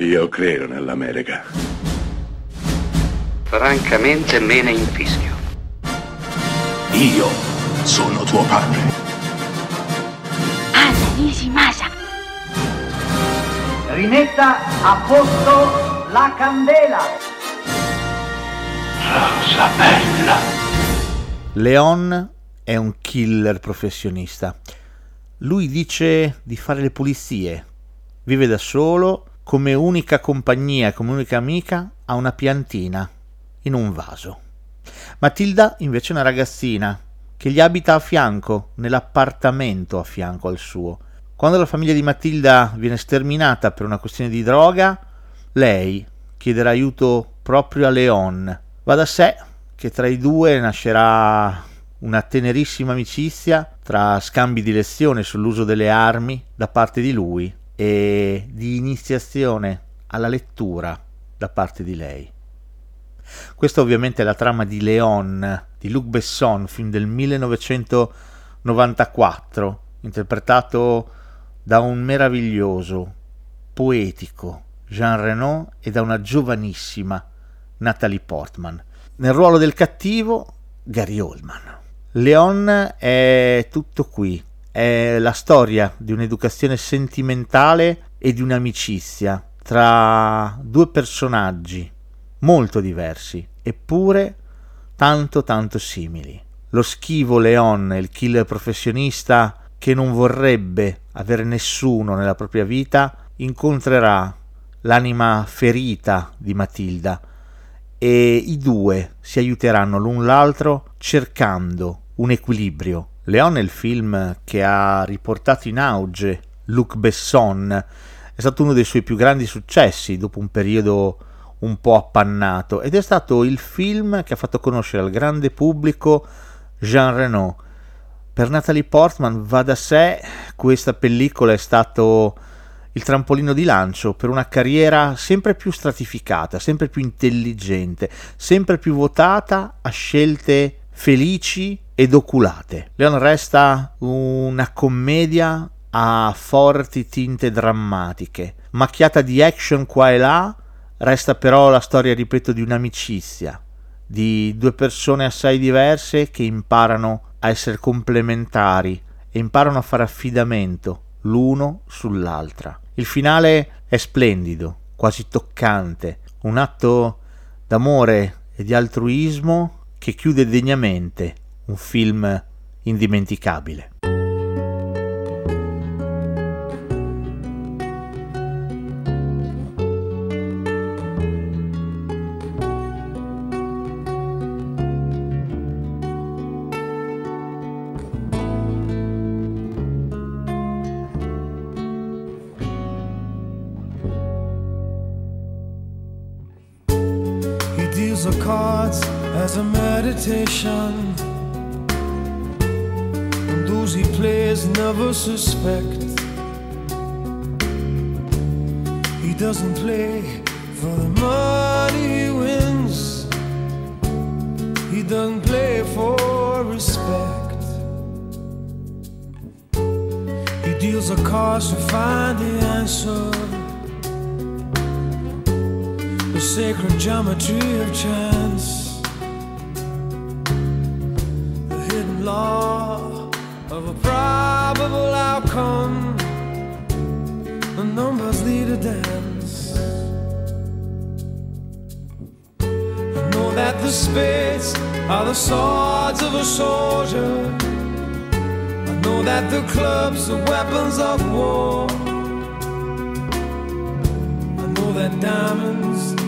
Io credo nell'America. Francamente me ne infischio. Io sono tuo padre. Anna Nishimasa. Rimetta a posto la candela. Rosa bella. Leon è un killer professionista. Lui dice di fare le pulizie. Vive da solo, come unica compagnia, come unica amica, ha una piantina in un vaso. Matilda invece è una ragazzina che gli abita a fianco, nell'appartamento a fianco al suo. Quando la famiglia di Matilda viene sterminata per una questione di droga, lei chiederà aiuto proprio a Leon. Va da sé che tra i due nascerà una tenerissima amicizia tra scambi di lezione sull'uso delle armi da parte di lui e di iniziazione alla lettura da parte di lei. Questa ovviamente è la trama di Léon di Luc Besson, film del 1994, interpretato da un meraviglioso, poetico Jean Reno e da una giovanissima Natalie Portman. Nel ruolo del cattivo Gary Oldman. Leon è tutto qui, è la storia di un'educazione sentimentale e di un'amicizia tra due personaggi molto diversi, eppure tanto tanto simili. Lo schivo Leon, il killer professionista che non vorrebbe avere nessuno nella propria vita, incontrerà l'anima ferita di Matilda e i due si aiuteranno l'un l'altro cercando un equilibrio Leon è il film che ha riportato in auge Luc Besson, è stato uno dei suoi più grandi successi dopo un periodo un po' appannato ed è stato il film che ha fatto conoscere al grande pubblico Jean Reno. Per Natalie Portman va da sé, questa pellicola è stato il trampolino di lancio per una carriera sempre più stratificata, sempre più intelligente, sempre più votata a scelte felici ed oculate. Leon resta una commedia a forti tinte drammatiche, macchiata di action qua e là, resta però la storia, ripeto, di un'amicizia, di due persone assai diverse che imparano a essere complementari e imparano a fare affidamento l'uno sull'altra. Il finale è splendido, quasi toccante, un atto d'amore e di altruismo che chiude degnamente un film indimenticabile. Deals the cards as a meditation And those he plays never suspect. He doesn't play for the money he wins, he doesn't play for respect. He deals the cards to find the answer. The sacred geometry of chance, the hidden law of a probable outcome. The numbers lead a dance. I know that the spades are the swords of a soldier. I know that the clubs are weapons of war. I know that diamonds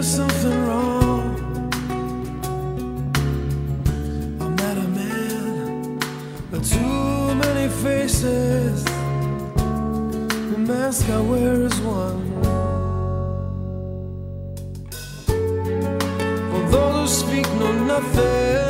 There's something wrong. I'm not a man too many faces. The mask I wear is one. For those who speak know nothing.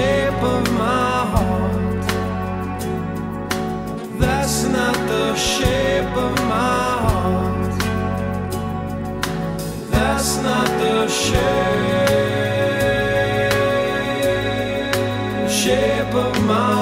up of my